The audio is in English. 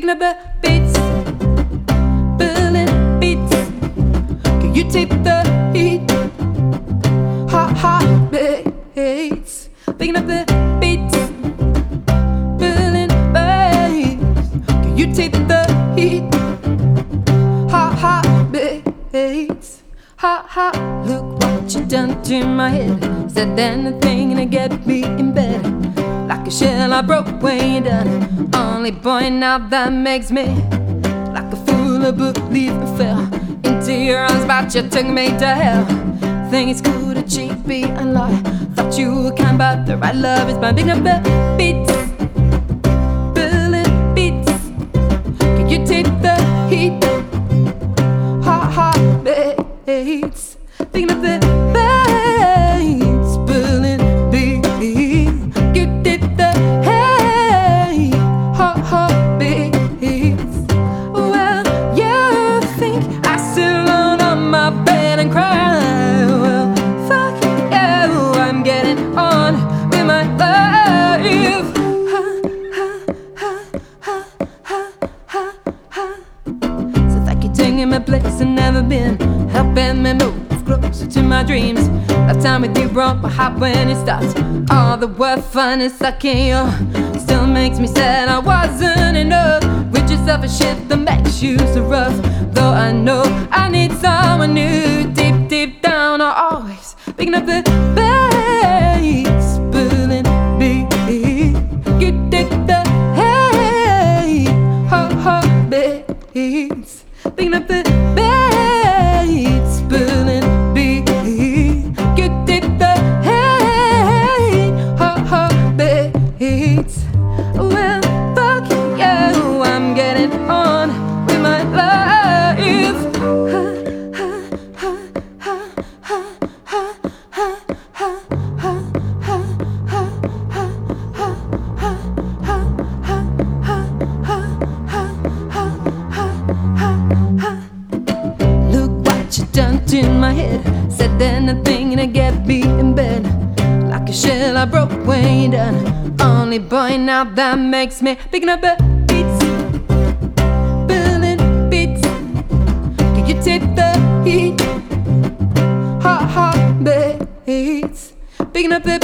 the beats, Berlin beats. Can you take the heat? Hot, hot beats, the beats, Berlin beats. Can you take the heat? Hot, hot beats, hot, hot. Look what you done to my head. Said anything to get me. Like a shell I broke you done. Only point now that makes me like a fool who believe and fell into your arms, but you took me to hell. Think it's cool to cheat, be and lie. Thought you were kind, but the right love is picking up the beats, Berlin beats. Can you take the heat? Hot, hot beats, picking up the my place and never been helping me move closer to my dreams. That time with you broke my heart when it starts. All the work fun is sucking you. Still makes me sad I wasn't enough. With yourself and shit that makes you so rough. Though I know I need someone new. Deep, deep down, I always picking up the bass, Well, fuck you, I'm getting on with my life. Look what you done to my head. Said anything I broke you done. Only boy now that makes me picking up the beats. Berlin beats. Can you take the heat? Hot, hot beats. Picking up the